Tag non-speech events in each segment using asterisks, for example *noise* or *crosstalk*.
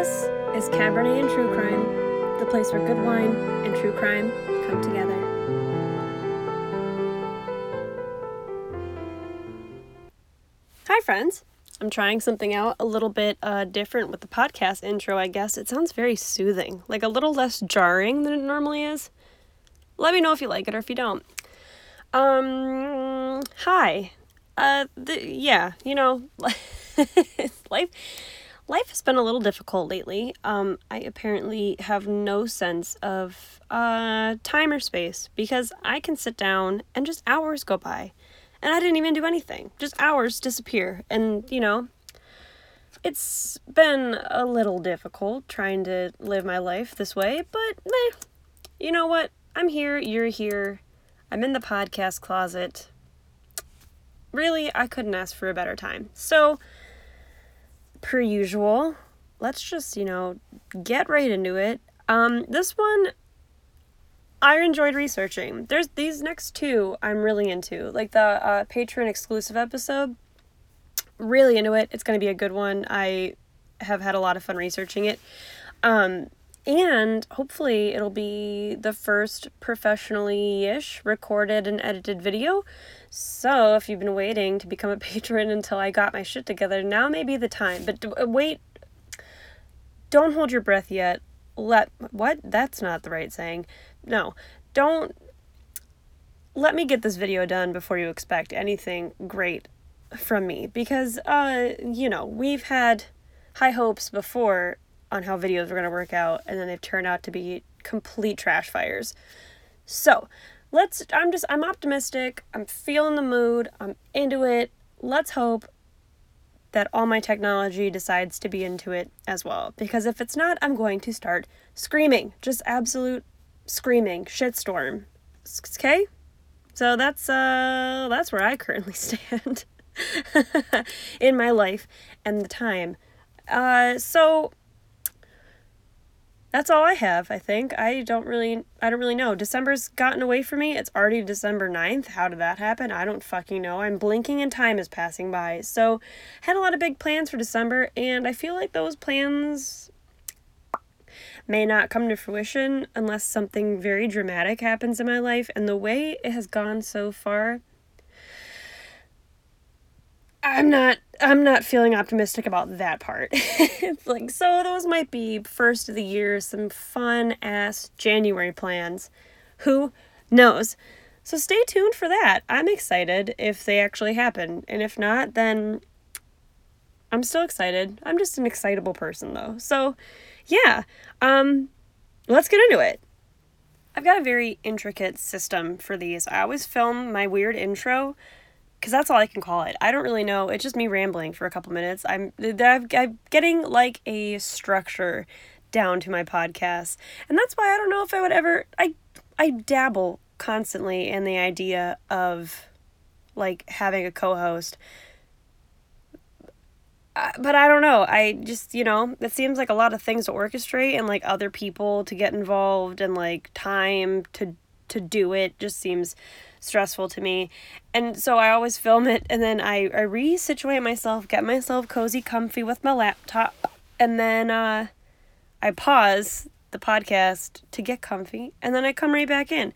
This is Cabernet and True Crime, the place where good wine and true crime come together. Hi, friends. I'm trying something out a little bit uh, different with the podcast intro, I guess. It sounds very soothing, like a little less jarring than it normally is. Let me know if you like it or if you don't. Um, hi. Uh, the, yeah, you know, *laughs* life life has been a little difficult lately. Um, I apparently have no sense of uh, time or space because I can sit down and just hours go by and I didn't even do anything. Just hours disappear. And, you know, it's been a little difficult trying to live my life this way, but meh, you know what? I'm here, you're here, I'm in the podcast closet. Really, I couldn't ask for a better time. So, per usual, let's just, you know, get right into it. Um, this one I enjoyed researching. There's these next two I'm really into. Like the uh, patron exclusive episode. Really into it. It's going to be a good one. I have had a lot of fun researching it. Um, and hopefully it'll be the first professionally ish recorded and edited video. So if you've been waiting to become a *laughs* patron until I got my shit together, now may be the time. But d- wait, don't hold your breath yet. Let what? That's not the right saying. No, don't let me get this video done before you expect anything great from me because uh you know, we've had high hopes before on how videos were going to work out and then they've turned out to be complete trash fires. So, let's I'm just I'm optimistic. I'm feeling the mood. I'm into it. Let's hope that all my technology decides to be into it as well because if it's not, I'm going to start screaming. Just absolute screaming shitstorm. Okay? So that's uh that's where I currently *laughs* stand in my life and the time. Uh so that's all I have, I think. I don't really I don't really know. December's gotten away from me. It's already December 9th. How did that happen? I don't fucking know. I'm blinking and time is passing by. So, had a lot of big plans for December and I feel like those plans may not come to fruition unless something very dramatic happens in my life and the way it has gone so far I'm not I'm not feeling optimistic about that part. *laughs* like so those might be first of the year some fun ass January plans. Who knows? So stay tuned for that. I'm excited if they actually happen. And if not, then I'm still excited. I'm just an excitable person though. So yeah. Um let's get into it. I've got a very intricate system for these. I always film my weird intro because that's all I can call it. I don't really know. It's just me rambling for a couple minutes. I'm, I'm, getting like a structure down to my podcast, and that's why I don't know if I would ever. I I dabble constantly in the idea of like having a co-host. Uh, but I don't know. I just, you know, it seems like a lot of things to orchestrate and like other people to get involved and like time to to do it just seems stressful to me. And so I always film it and then I, I resituate myself, get myself cozy, comfy with my laptop, and then uh, I pause the podcast to get comfy and then I come right back in.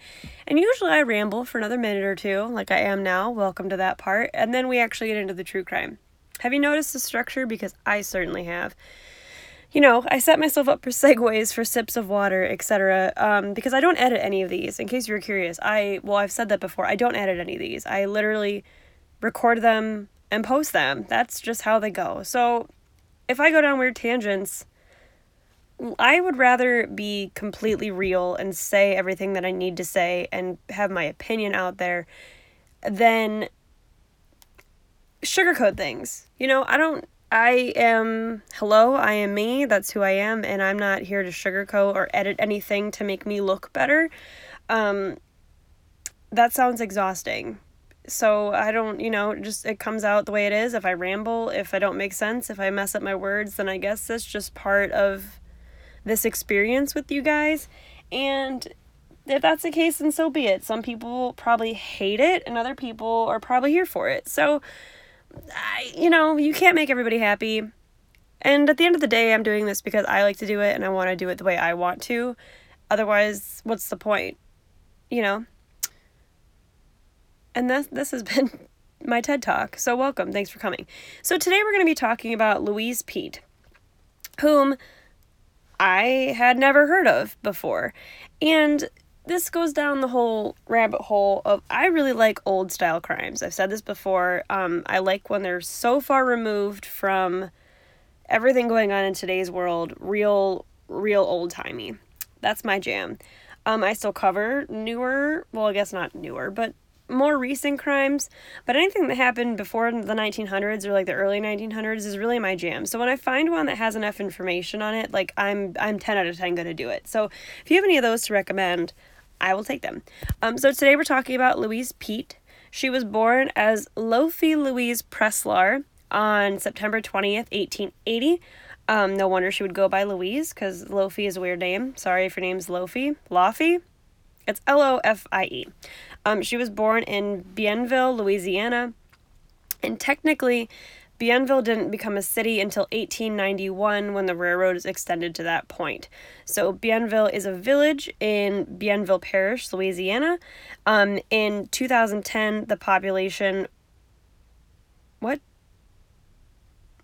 And usually I ramble for another minute or two, like I am now. Welcome to that part. And then we actually get into the true crime. Have you noticed the structure? Because I certainly have you know, I set myself up for segues, for sips of water, etc. Um, because I don't edit any of these. In case you were curious, I well, I've said that before. I don't edit any of these. I literally record them and post them. That's just how they go. So, if I go down weird tangents, I would rather be completely real and say everything that I need to say and have my opinion out there than sugarcoat things. You know, I don't I am, hello, I am me. That's who I am. And I'm not here to sugarcoat or edit anything to make me look better. Um, that sounds exhausting. So I don't, you know, just it comes out the way it is. If I ramble, if I don't make sense, if I mess up my words, then I guess that's just part of this experience with you guys. And if that's the case, then so be it. Some people probably hate it, and other people are probably here for it. So, I, you know, you can't make everybody happy. And at the end of the day, I'm doing this because I like to do it and I want to do it the way I want to. Otherwise, what's the point? You know? And this, this has *laughs* been my TED Talk. So, welcome. Thanks for coming. So, today we're going to be talking about Louise Peete, whom I had never heard of before. And this goes down the whole rabbit hole of I really like old style crimes. I've said this before. Um, I like when they're so far removed from everything going on in today's world, real, real old timey. That's my jam. Um, I still cover newer, well, I guess not newer, but more recent crimes, but anything that happened before the 1900s or like the early 1900s is really my jam. So when I find one that has enough information on it, like I'm I'm 10 out of 10 going to do it. So if you have any of those to recommend, I will take them. Um, so today we're talking about Louise Peete. She was born as Lophie Louise Preslar on September 20th, 1880. Um, no wonder she would go by Louise because Lophie is a weird name. Sorry if your name's Lophie. Lofie? It's L O F I E. Um, she was born in Bienville, Louisiana. And technically, Bienville didn't become a city until 1891 when the railroads extended to that point. So, Bienville is a village in Bienville Parish, Louisiana. Um, in 2010, the population. What?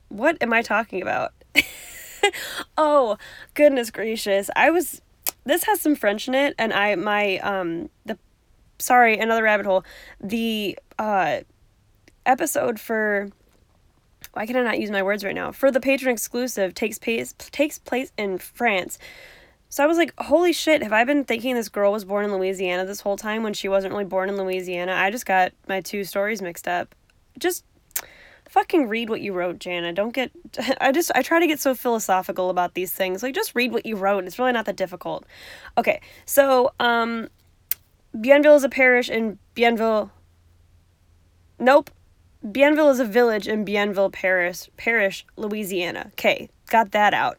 What am I talking about? *laughs* oh, goodness gracious. I was. This has some French in it, and I, my, um, the. Sorry, another rabbit hole. The, uh, episode for why can I not use my words right now? For the patron exclusive takes place takes place in France. So I was like, holy shit, have I been thinking this girl was born in Louisiana this whole time when she wasn't really born in Louisiana? I just got my two stories mixed up. Just fucking read what you wrote, Jana. Don't get *laughs* I just I try to get so philosophical about these things. Like just read what you wrote. It's really not that difficult. Okay. So, um Bienville is a parish in Bienville Nope. Bienville is a village in Bienville Parish, Parish, Louisiana. Okay, got that out.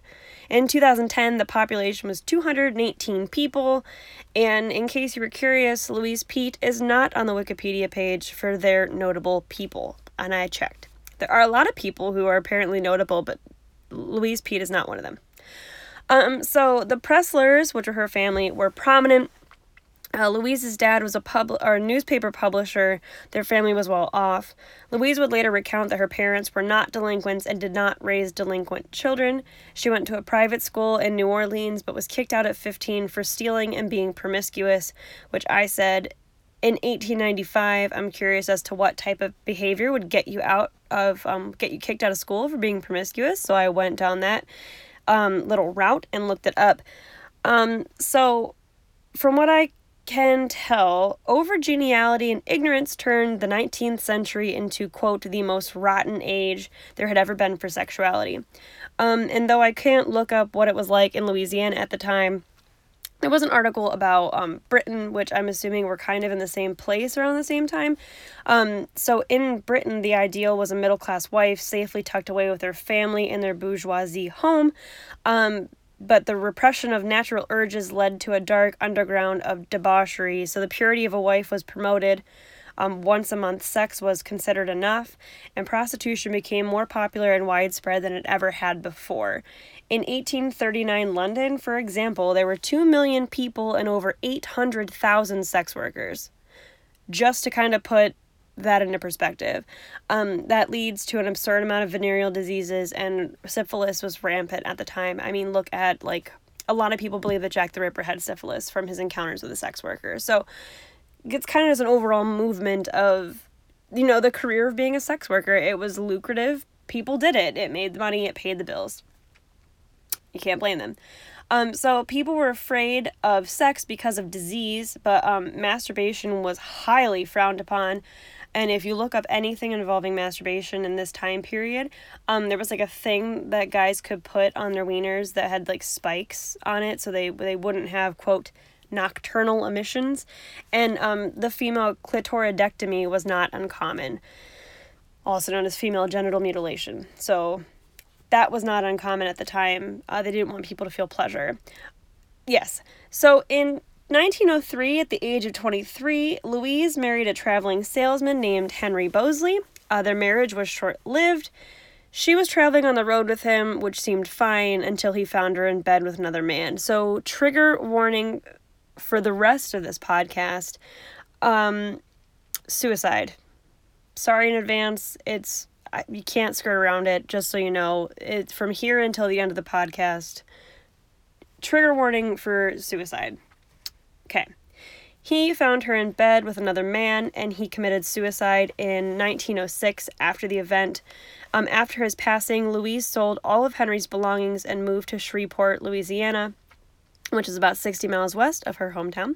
In 2010, the population was 218 people, and in case you were curious, Louise Peete is not on the Wikipedia page for their notable people, and I checked. There are a lot of people who are apparently notable, but Louise Peete is not one of them. Um, so the Preslars, which are her family, were prominent uh, Louise's dad was a pub or a newspaper publisher. Their family was well off. Louise would later recount that her parents were not delinquents and did not raise delinquent children. She went to a private school in New Orleans but was kicked out at 15 for stealing and being promiscuous, which I said in 1895. I'm curious as to what type of behavior would get you out of um, get you kicked out of school for being promiscuous. So I went down that um, little route and looked it up. Um, so from what I can tell, over geniality and ignorance turned the 19th century into, quote, the most rotten age there had ever been for sexuality. Um, and though I can't look up what it was like in Louisiana at the time, there was an article about um, Britain, which I'm assuming were kind of in the same place around the same time. Um, so in Britain, the ideal was a middle class wife safely tucked away with her family in their bourgeoisie home. Um, but the repression of natural urges led to a dark underground of debauchery. So the purity of a wife was promoted. Um, once a month sex was considered enough, and prostitution became more popular and widespread than it ever had before. In 1839 London, for example, there were 2 million people and over 800,000 sex workers. Just to kind of put that into perspective. Um, that leads to an absurd amount of venereal diseases, and syphilis was rampant at the time. I mean, look at like a lot of people believe that Jack the Ripper had syphilis from his encounters with a sex worker. So it's kind of as an overall movement of, you know, the career of being a sex worker. It was lucrative. People did it. It made the money. It paid the bills. You can't blame them. Um, so people were afraid of sex because of disease, but um, masturbation was highly frowned upon. And if you look up anything involving masturbation in this time period, um, there was like a thing that guys could put on their wieners that had like spikes on it, so they they wouldn't have quote nocturnal emissions, and um, the female clitoridectomy was not uncommon, also known as female genital mutilation. So that was not uncommon at the time. Uh, they didn't want people to feel pleasure. Yes. So in 1903, at the age of 23, Louise married a traveling salesman named Henry Bosley. Uh, their marriage was short lived. She was traveling on the road with him, which seemed fine until he found her in bed with another man. So, trigger warning for the rest of this podcast um, suicide. Sorry in advance. It's you can't skirt around it. Just so you know, it's from here until the end of the podcast. Trigger warning for suicide. Okay. He found her in bed with another man and he committed suicide in 1906 after the event. Um, after his passing, Louise sold all of Henry's belongings and moved to Shreveport, Louisiana, which is about 60 miles west of her hometown.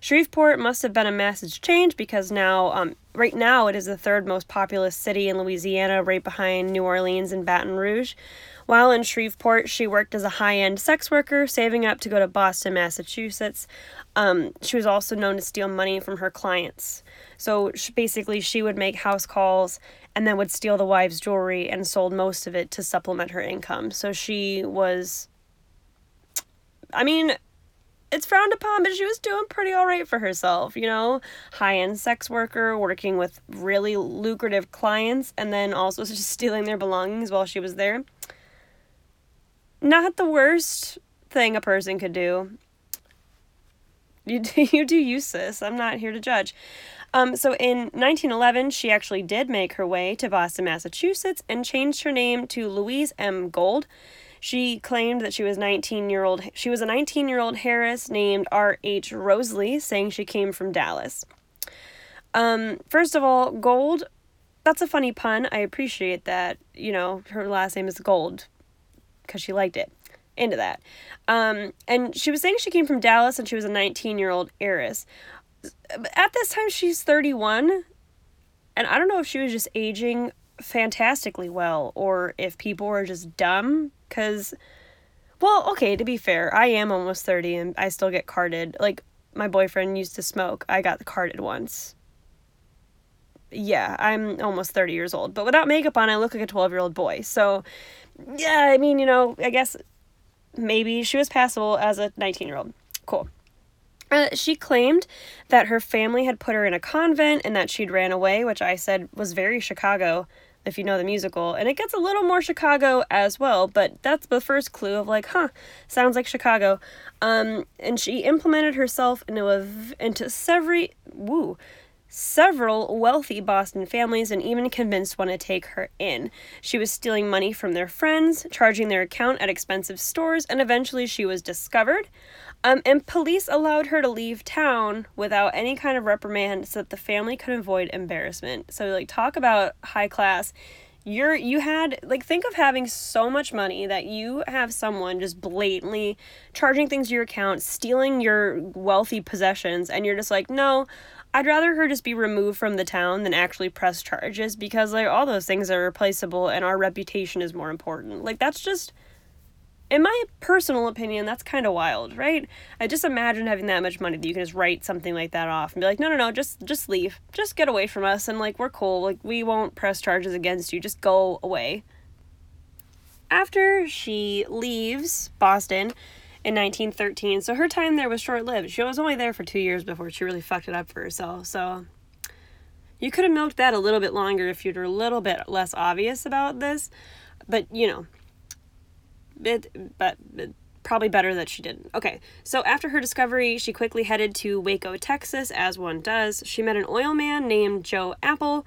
Shreveport must have been a massive change because now, um, right now, it is the third most populous city in Louisiana, right behind New Orleans and Baton Rouge. While in Shreveport, she worked as a high end sex worker, saving up to go to Boston, Massachusetts. Um, she was also known to steal money from her clients. So she, basically, she would make house calls and then would steal the wives' jewelry and sold most of it to supplement her income. So she was. I mean, it's frowned upon, but she was doing pretty all right for herself, you know? High end sex worker, working with really lucrative clients, and then also *laughs* just stealing their belongings while she was there not the worst thing a person could do. You do, *laughs* you do use this. I'm not here to judge. Um, so in 1911, she actually did make her way to Boston, Massachusetts, and changed her name to Louise M. Gold. She claimed that she was 19 year old. She was a 19 year old Harris named R. H. Roseley, saying she came from Dallas. Um, first of all, Gold. That's a funny pun. I appreciate that. You know, her last name is Gold because she liked it. Into that. Um, and she was saying she came from Dallas and she was a 19 year old heiress. At this time, she's 31. And I don't know if she was just aging fantastically well or if people were just dumb. Because, well, okay, to be fair, I am almost 30 and I still get carded. Like, my boyfriend used to smoke. I got carded once. Yeah, I'm almost 30 years old. But without makeup on, I look like a 12 year old boy. So yeah, I mean, you know, I guess maybe she was passable as a 19 year old. Cool. Uh, she claimed that her family had put her in a convent and that she'd ran away, which I said was very Chicago, if you know the musical. And it gets a little more Chicago as well, but that's the first clue of like, huh, sounds like Chicago. Um, and she implemented herself into a into several woo several wealthy Boston families and even convinced one to take her in. She was stealing money from their friends, charging their account at expensive stores, and eventually she was discovered. Um, and police allowed her to leave town without any kind of reprimand so that the family could avoid embarrassment. So, like, talk about high class. You're you had like think of having so much money that you have someone just blatantly charging things to your account, stealing your wealthy possessions, and you're just like, no, I'd rather her just be removed from the town than actually press charges because like all those things are replaceable and our reputation is more important. Like that's just in my personal opinion, that's kind of wild, right? I just imagine having that much money that you can just write something like that off and be like, "No, no, no, just just leave. Just get away from us and like we're cool. Like we won't press charges against you. Just go away." After she leaves Boston, in 1913. So her time there was short lived. She was only there for two years before she really fucked it up for herself. So you could have milked that a little bit longer if you'd were a little bit less obvious about this. But, you know, it, but, but probably better that she didn't. Okay, so after her discovery, she quickly headed to Waco, Texas, as one does. She met an oil man named Joe Apple,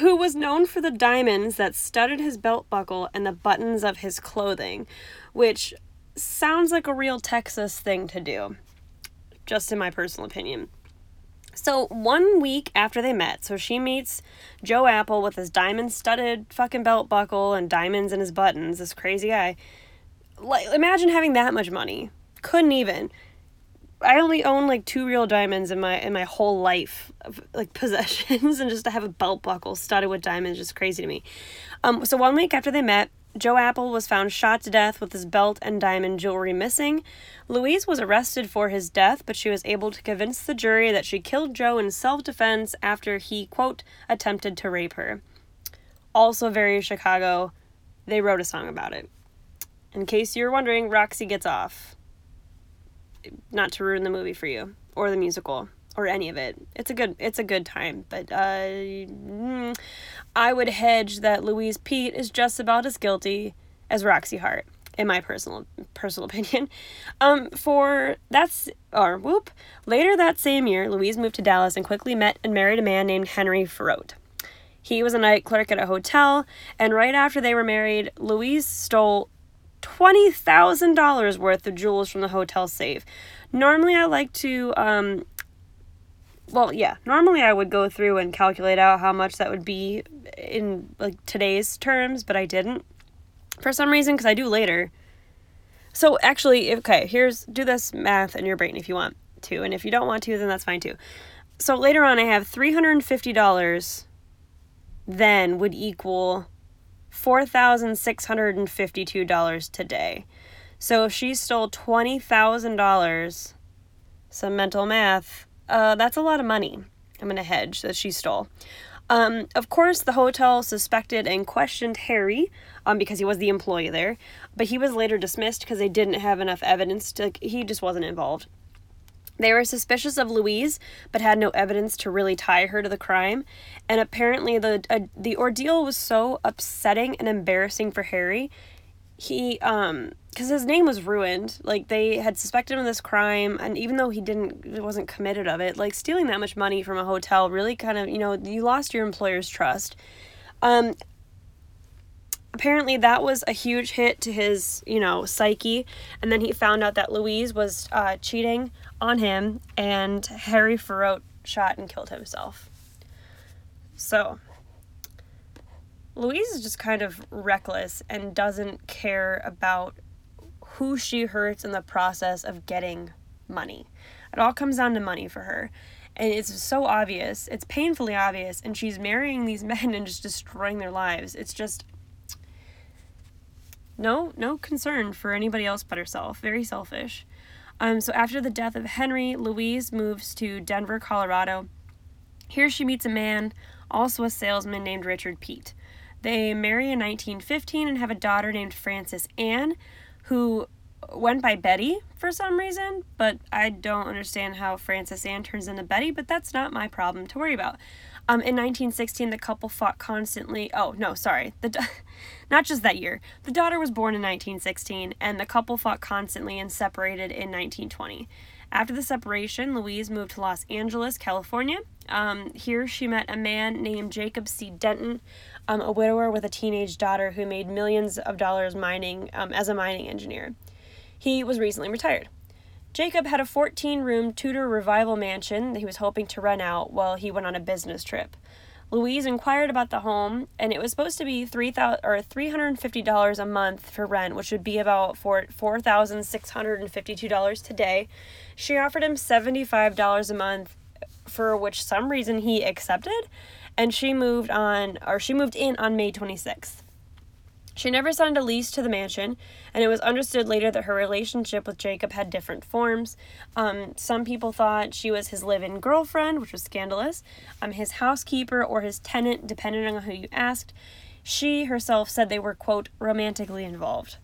who was known for the diamonds that studded his belt buckle and the buttons of his clothing, which sounds like a real Texas thing to do, just in my personal opinion. So, one week after they met, so she meets Joe Apple with his diamond studded fucking belt buckle and diamonds in his buttons, this crazy guy. Like, imagine having that much money. Couldn't even. I only own like two real diamonds in my in my whole life of like *laughs* possessions and just to have a belt buckle studded with diamonds just crazy to me. Um so one week after they met, Joe Apple was found shot to death with his belt and diamond jewelry missing. Louise was arrested for his death, but she was able to convince the jury that she killed Joe in self defense after he, quote, attempted to rape her. Also, very Chicago, they wrote a song about it. In case you're wondering, Roxy gets off. Not to ruin the movie for you, or the musical. Or any of it. It's a good it's a good time, but uh, I would hedge that Louise Peete is just about as guilty as Roxy Hart, in my personal personal *laughs* opinion. Um, for that's or whoop. Later that same year, Louise moved to Dallas and quickly met and married a man named Henry Faurote. He was a night clerk at a hotel, and right after they were married, Louise stole $20,000 worth of jewels from the hotel safe. Normally, I like to um, well, yeah, normally I would go through and calculate out how much that would be in like today's terms, but I didn't for some reason because I do later. So actually, okay, here's do this math in your brain if you want to, and if you don't want to, then that's fine too. So later on, I have three hundred and fifty dollars. Then would equal four thousand six hundred and fifty-two dollars today. So if she stole twenty thousand dollars, some mental math uh, that's a lot of money. I'm going to hedge that she stole. Um, of course, the hotel suspected and questioned Harry um, because he was the employee there, but he was later dismissed because they didn't have enough evidence to, like, he just wasn't involved. They were suspicious of Louise, but had no evidence to really tie her to the crime. And apparently, the uh, the ordeal was so upsetting and embarrassing for Harry. He um because his name was ruined. Like they had suspected him of this crime, and even though he didn't, wasn't committed of it, like stealing that much money from a hotel really kind of, you know, you lost your employer's trust. Um, apparently that was a huge hit to his, you know, psyche, and then he found out that Louise was uh, cheating on him, and Harry Faurote shot and killed himself. So Louise is just kind of reckless and doesn't care about who she hurts in the process of getting money. It all comes down to money for her. And it's so obvious. It's painfully obvious. And she's marrying these *laughs* men and just destroying their lives. It's just no no concern for anybody else but herself. Very selfish. Um, so after the death of Henry, Louise moves to Denver, Colorado. Here she meets a man, also a salesman named Richard Peete. They marry in 1915 and have a daughter named Frances Anne, who went by Betty for some reason, but I don't understand how Frances Anne turns into Betty, but that's not my problem to worry about. Um, in 1916, the couple fought constantly. Oh, no, sorry. The *laughs* not just that year. The daughter was born in 1916, and the couple fought constantly and separated in 1920. After the separation, Louise moved to Los Angeles, California. Um, here, she met a man named Jacob C. Denton, um, a widower with a teenage daughter who made millions of dollars mining um, as a mining engineer. He was recently retired. Jacob had a 14 room Tudor revival mansion that he was hoping to rent out while he went on a business trip. Louise inquired about the home, and it was supposed to be three thousand or three hundred and fifty dollars a month for rent, which would be about four four thousand six hundred and fifty two dollars today. She offered him seventy five dollars a month, for which some reason he accepted, and she moved on or she moved in on May 26th. She never signed a lease to the mansion, and it was understood later that her relationship with Jacob had different forms. Um, some people thought she was his live in girlfriend, which was scandalous, um, his housekeeper, or his tenant, depending on who you asked. She herself said they were, quote, romantically involved.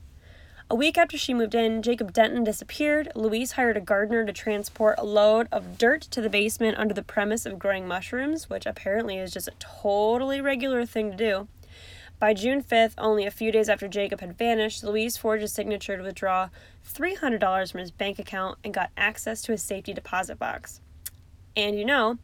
A week after she moved in, Jacob Denton disappeared. Louise hired a gardener to transport a load of dirt to the basement under the premise of growing mushrooms, which apparently is just a totally regular thing to do. By June 5th, only a few days after Jacob had vanished, Louise forged a signature to withdraw $300 from his bank account and got access to his safety deposit box. And you know,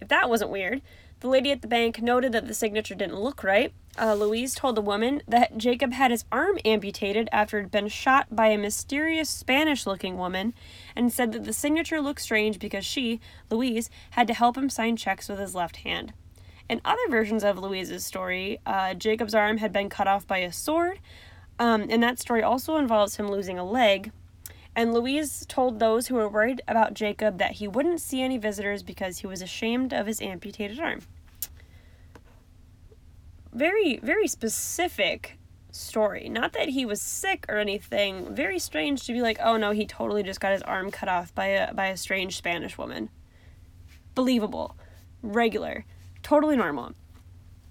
if that wasn't weird, the lady at the bank noted that the signature didn't look right. Uh, Louise told the woman that Jacob had his arm amputated after it had been shot by a mysterious Spanish looking woman and said that the signature looked strange because she, Louise, had to help him sign checks with his left hand. In other versions of Louise's story, uh, Jacob's arm had been cut off by a sword, um, and that story also involves him losing a leg. And Louise told those who were worried about Jacob that he wouldn't see any visitors because he was ashamed of his amputated arm. Very, very specific story. Not that he was sick or anything. Very strange to be like, oh no, he totally just got his arm cut off by a by a strange Spanish woman. Believable, regular, totally normal.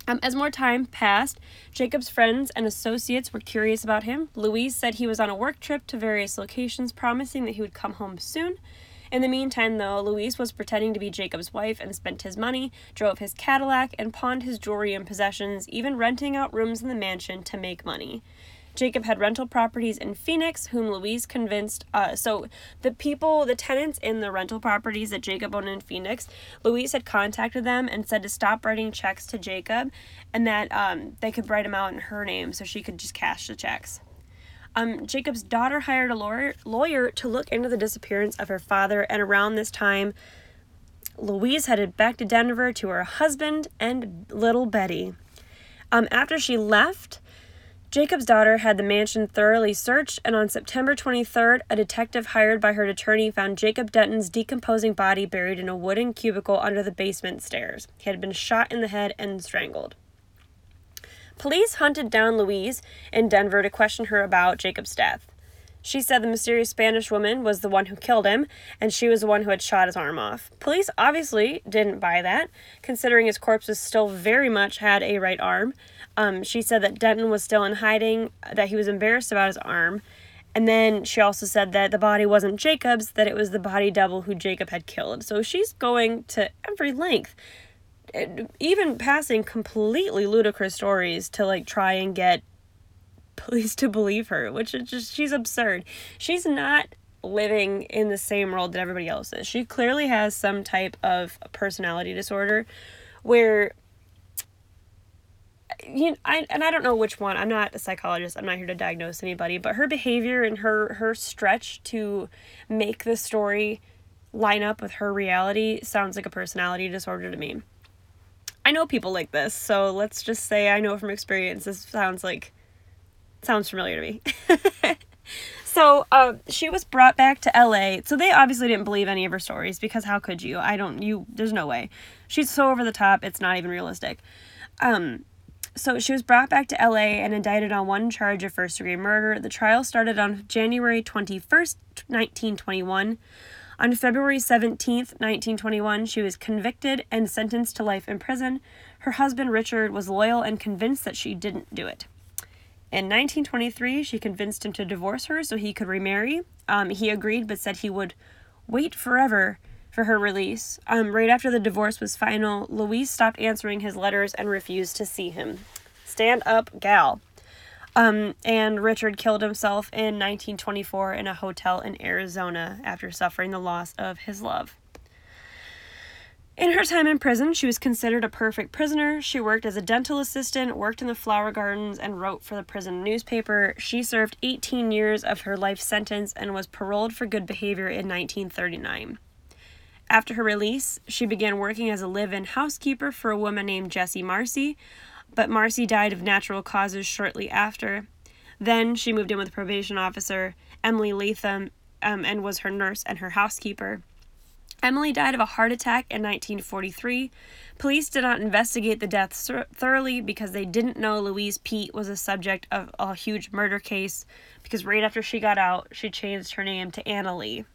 Um, as more time passed, Jacob's friends and associates were curious about him. Louise said he was on a work trip to various locations, promising that he would come home soon. In the meantime, though, Louise was pretending to be Jacob's wife and spent his money, drove his Cadillac, and pawned his jewelry and possessions, even renting out rooms in the mansion to make money. Jacob had rental properties in Phoenix, whom Louise convinced. Uh, so the people, the tenants in the rental properties that Jacob owned in Phoenix, Louise had contacted them and said to stop writing checks to Jacob, and that um, they could write them out in her name so she could just cash the checks. Um, Jacob's daughter hired a lawyer, lawyer to look into the disappearance of her father, and around this time, Louise headed back to Denver to her husband and little Betty. Um, after she left, Jacob's daughter had the mansion thoroughly searched, and on September 23rd, a detective hired by her attorney found Jacob Denton's decomposing body buried in a wooden cubicle under the basement stairs. He had been shot in the head and strangled. Police hunted down Louise in Denver to question her about Jacob's death. She said the mysterious Spanish woman was the one who killed him, and she was the one who had shot his arm off. Police obviously didn't buy that, considering his corpse was still very much had a right arm. Um, she said that Denton was still in hiding, that he was embarrassed about his arm, and then she also said that the body wasn't Jacob's, that it was the body double who Jacob had killed. So she's going to every length, even passing completely ludicrous stories to like try and get police to believe her, which is just, she's absurd. She's not living in the same world that everybody else is. She clearly has some type of personality disorder where you know, I and I don't know which one. I'm not a psychologist. I'm not here to diagnose anybody, but her behavior and her her stretch to make the story line up with her reality sounds like a personality disorder to me. I know people like this, so let's just say I know from experience this sounds like sounds familiar to me. *laughs* so uh, she was brought back to LA. So they obviously didn't believe any of her stories because how could you? I don't. You. There's no way. She's so over the top. It's not even realistic. Um. So she was brought back to LA and indicted on one charge of first degree murder. The trial started on January 21st, 1921. On February 17th, 1921, she was convicted and sentenced to life in prison. Her husband, Richard, was loyal and convinced that she didn't do it. In 1923, she convinced him to divorce her so he could remarry. Um, he agreed, but said he would wait forever for her release. Um, right after the divorce was final, Louise stopped answering his letters and refused to see him. Stand up, gal. Um, and Richard killed himself in 1924 in a hotel in Arizona after suffering the loss of his love. In her time in prison, she was considered a perfect prisoner. She worked as a dental assistant, worked in the flower gardens, and wrote for the prison newspaper. She served 18 years of her life sentence and was paroled for good behavior in 1939. After her release, she began working as a live in housekeeper for a woman named Jessie Marcy, but Marcy died of natural causes shortly after. Then she moved in with probation officer Emily Latham um, and was her nurse and her housekeeper. Emily died of a heart attack in 1943. Police did not investigate the death thoroughly because they didn't know Louise Peete was a subject of a huge murder case because right after she got out, she changed her name to Anna Lee.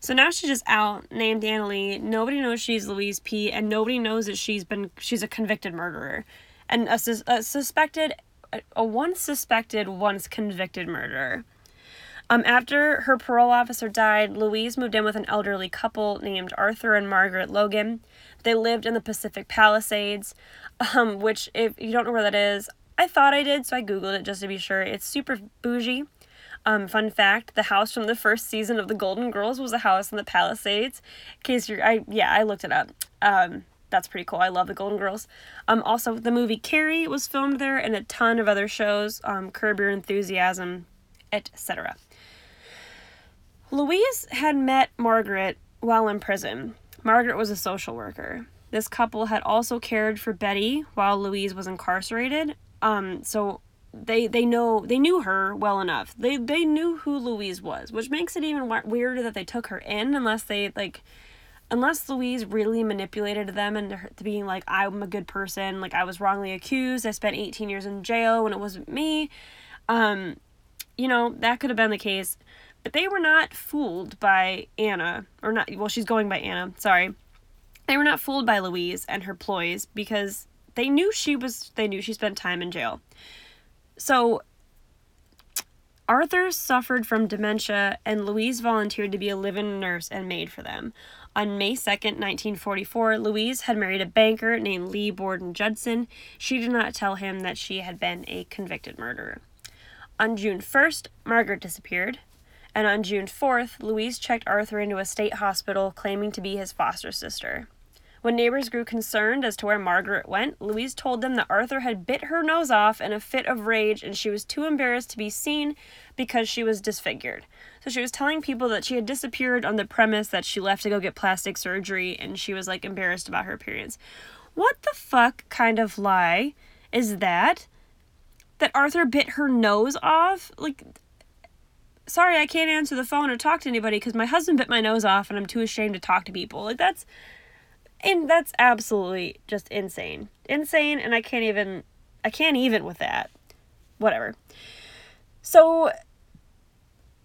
So now she's just out, named Anna Lee. Nobody knows she's Louise P, and nobody knows that she's been she's a convicted murderer, and a, sus- a suspected, a once suspected, once convicted murderer. Um, after her parole officer died, Louise moved in with an elderly couple named Arthur and Margaret Logan. They lived in the Pacific Palisades, um, which, if you don't know where that is, I thought I did, so I googled it just to be sure. It's super bougie. Um, fun fact: the house from the first season of The Golden Girls was a house in the Palisades. In case you're, I yeah, I looked it up. Um, that's pretty cool. I love The Golden Girls. Um, also, the movie Carrie was filmed there, and a ton of other shows. Um, Curb Your Enthusiasm, etc. Louise had met Margaret while in prison. Margaret was a social worker. This couple had also cared for Betty while Louise was incarcerated. Um, so they they know they knew her well enough. They they knew who Louise was, which makes it even weirder that they took her in unless they like unless Louise really manipulated them into being like I'm a good person, like I was wrongly accused, I spent 18 years in jail when it wasn't me. Um you know, that could have been the case. But they were not fooled by Anna, or not, well, she's going by Anna, sorry. They were not fooled by Louise and her ploys because they knew she was, they knew she spent time in jail. So Arthur suffered from dementia, and Louise volunteered to be a live in nurse and maid for them. On May 2nd, 1944, Louise had married a banker named Lee Borden Judson. She did not tell him that she had been a convicted murderer. On June 1st, Margaret disappeared, and on June 4th, Louise checked Arthur into a state hospital claiming to be his foster sister. When neighbors grew concerned as to where Margaret went, Louise told them that Arthur had bit her nose off in a fit of rage and she was too embarrassed to be seen because she was disfigured. So she was telling people that she had disappeared on the premise that she left to go get plastic surgery and she was like embarrassed about her appearance. What the fuck kind of lie is that? That Arthur bit her nose off? Like, sorry, I can't answer the phone or talk to anybody because my husband bit my nose off and I'm too ashamed to talk to people. Like, that's and that's absolutely just insane. Insane, and I can't even, I can't even with that. Whatever. So,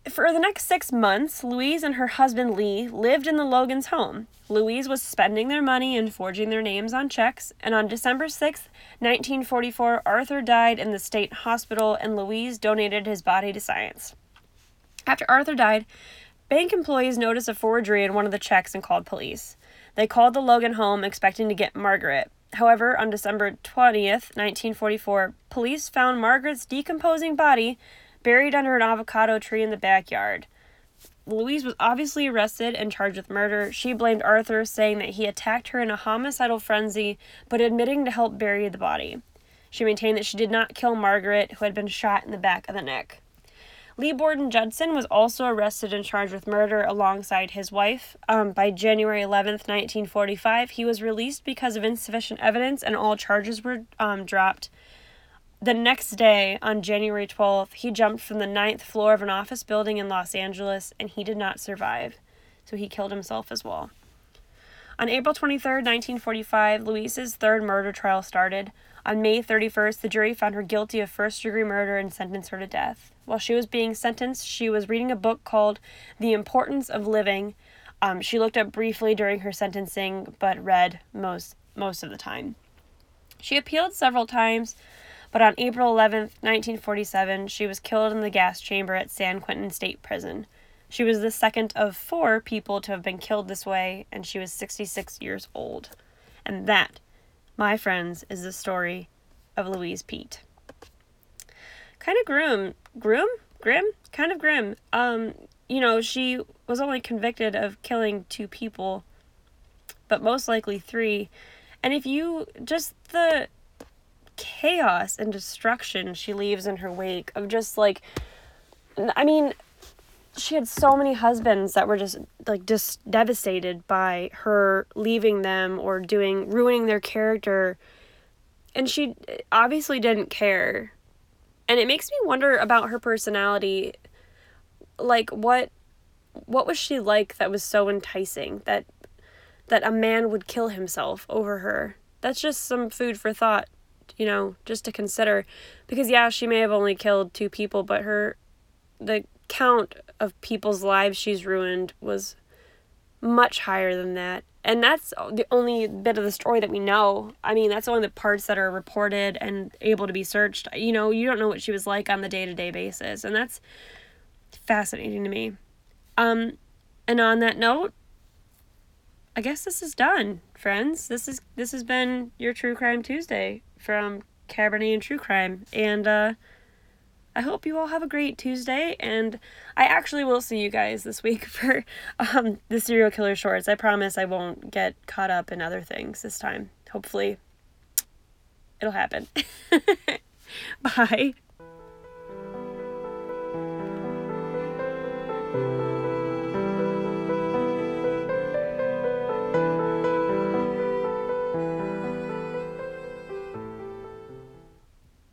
for the next six months, Louise and her husband Lee lived in the Logans' home. Louise was spending their money and forging their names on checks, and on December 6, 1944, Arthur died in the state hospital and Louise donated his body to science. After Arthur died, bank employees noticed a forgery in one of the checks and called police. They called the Logan home expecting to get Margaret. However, on December 20th, 1944, police found Margaret's decomposing body buried under an avocado tree in the backyard. Louise was obviously arrested and charged with murder. She blamed Arthur, saying that he attacked her in a homicidal frenzy, but admitting to help bury the body. She maintained that she did not kill Margaret, who had been shot in the back of the neck. Lee Borden Judson was also arrested and charged with murder alongside his wife. Um, by January 11th, 1945, he was released because of insufficient evidence and all charges were um, dropped. The next day, on January 12th, he jumped from the ninth floor of an office building in Los Angeles and he did not survive. So he killed himself as well. On April 23, 1945, Louise's third murder trial started. On May 31st, the jury found her guilty of first degree murder and sentenced her to death. While she was being sentenced, she was reading a book called The Importance of Living. Um, she looked up briefly during her sentencing, but read most most of the time. She appealed several times, but on April 11th, 1947, she was killed in the gas chamber at San Quentin State Prison. She was the second of four people to have been killed this way, and she was 66 years old. And that, my friends, is the story of Louise Peete. kind of grim, grim, grim, kind of grim. Um, you know, she was only convicted of killing two people, but most likely three. And if you just the chaos and destruction she leaves in her wake of just like, I mean, she had so many husbands that were just like just devastated by her leaving them or doing ruining their character. And she eh, obviously didn't care. And it makes me wonder about her personality. Like what what was she like that was so enticing that that a man would kill himself over her? That's just some food for thought you know just to consider. Because yeah she may have only killed two people but her the count of people's lives she's ruined was much higher than that and that's the only bit of the story that we know. I mean, that's only the parts that are reported and able to be searched. You know, you don't know what she was like on the day to day basis, and that's fascinating to me. Um, and on that note, I guess this is done, friends. This is this has been your True Crime Tuesday from Cabernet and True Crime, and uh, I hope you all have a great Tuesday, and I actually will see you guys this week *laughs* for um, the serial killer shorts. I promise I won't get caught up in other things this time. Hopefully, it'll happen. *laughs* Bye.